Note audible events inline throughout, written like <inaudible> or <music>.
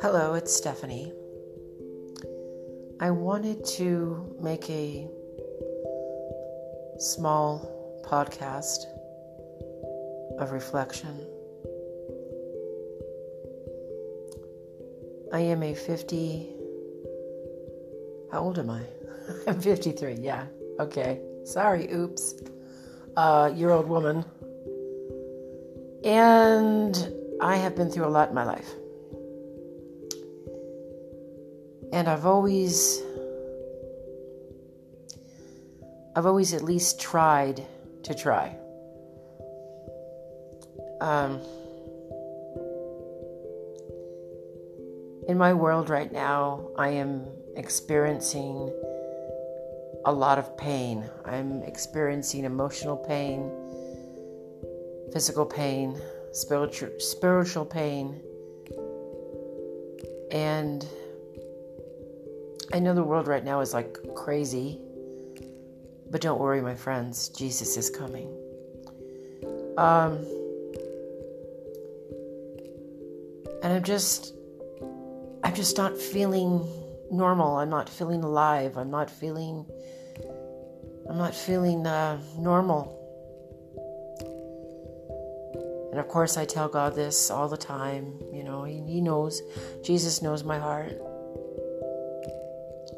Hello, it's Stephanie. I wanted to make a small podcast of reflection. I am a 50. How old am I? <laughs> I'm 53, yeah. Okay. Sorry, oops. Uh, year old woman. And I have been through a lot in my life. And I've always I've always at least tried to try. Um, in my world right now, I am experiencing a lot of pain. I'm experiencing emotional pain, physical pain, spiritual spiritual pain. And I know the world right now is like crazy, but don't worry, my friends, Jesus is coming. Um, and I'm just, I'm just not feeling normal. I'm not feeling alive. I'm not feeling, I'm not feeling uh, normal. And of course, I tell God this all the time. You know, He, he knows, Jesus knows my heart.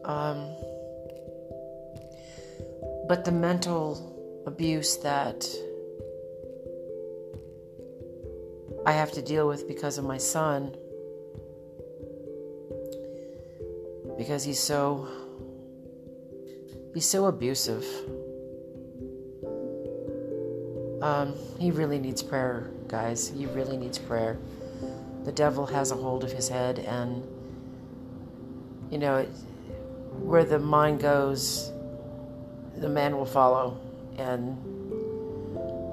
Um, but the mental abuse that I have to deal with because of my son, because he's so he's so abusive. Um, he really needs prayer, guys. He really needs prayer. The devil has a hold of his head, and you know, it, where the mind goes, the man will follow. And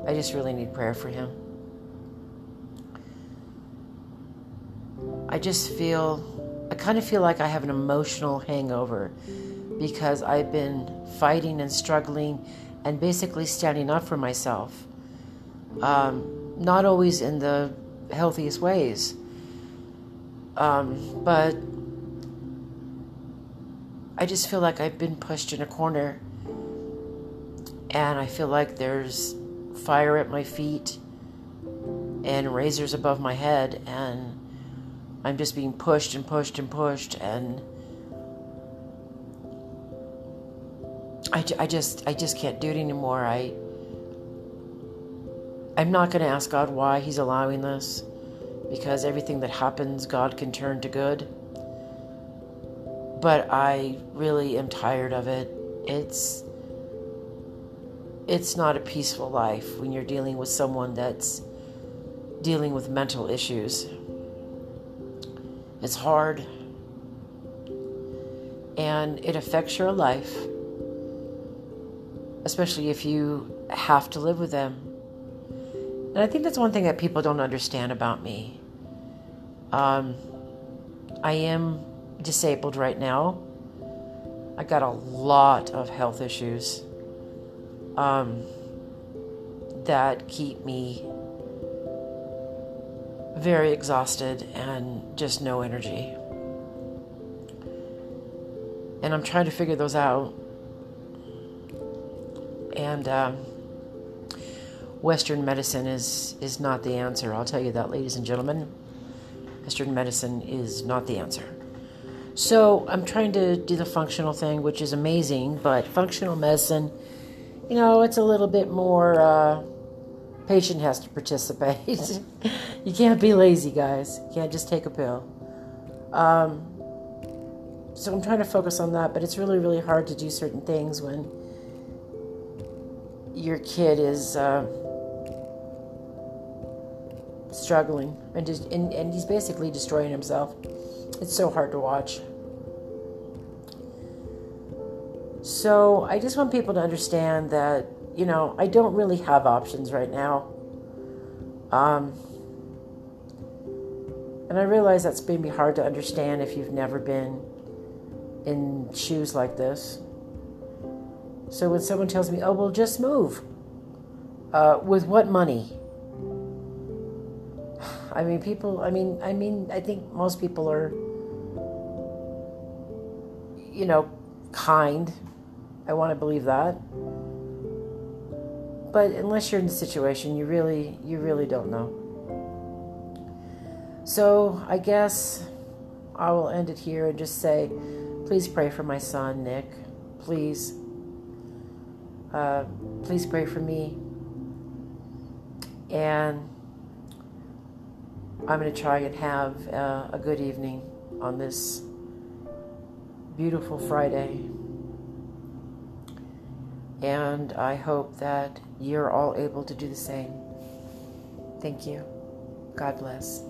I just really need prayer for him. I just feel, I kind of feel like I have an emotional hangover because I've been fighting and struggling and basically standing up for myself. Um, not always in the healthiest ways. Um, but I just feel like I've been pushed in a corner and I feel like there's fire at my feet and razors above my head and I'm just being pushed and pushed and pushed and I, I just I just can't do it anymore. I I'm not going to ask God why he's allowing this because everything that happens God can turn to good but I really am tired of it. It's it's not a peaceful life when you're dealing with someone that's dealing with mental issues. It's hard and it affects your life, especially if you have to live with them. And I think that's one thing that people don't understand about me. Um, I am disabled right now. I got a lot of health issues um, that keep me very exhausted and just no energy. And I'm trying to figure those out. And um, Western medicine is, is not the answer. I'll tell you that, ladies and gentlemen. Western medicine is not the answer. So I'm trying to do the functional thing, which is amazing, but functional medicine, you know, it's a little bit more. Uh, patient has to participate. <laughs> you can't be lazy, guys. You can't just take a pill. Um, so I'm trying to focus on that, but it's really, really hard to do certain things when your kid is uh, struggling and, just, and, and he's basically destroying himself. It's so hard to watch. So I just want people to understand that, you know, I don't really have options right now. Um, and I realize that's maybe hard to understand if you've never been in shoes like this. So when someone tells me, oh, well, just move, uh, with what money? I mean, people. I mean, I mean, I think most people are, you know, kind. I want to believe that. But unless you're in the situation, you really, you really don't know. So I guess I will end it here and just say, please pray for my son Nick. Please, uh, please pray for me. And I'm going to try and have uh, a good evening on this beautiful Friday. And I hope that you're all able to do the same. Thank you. God bless.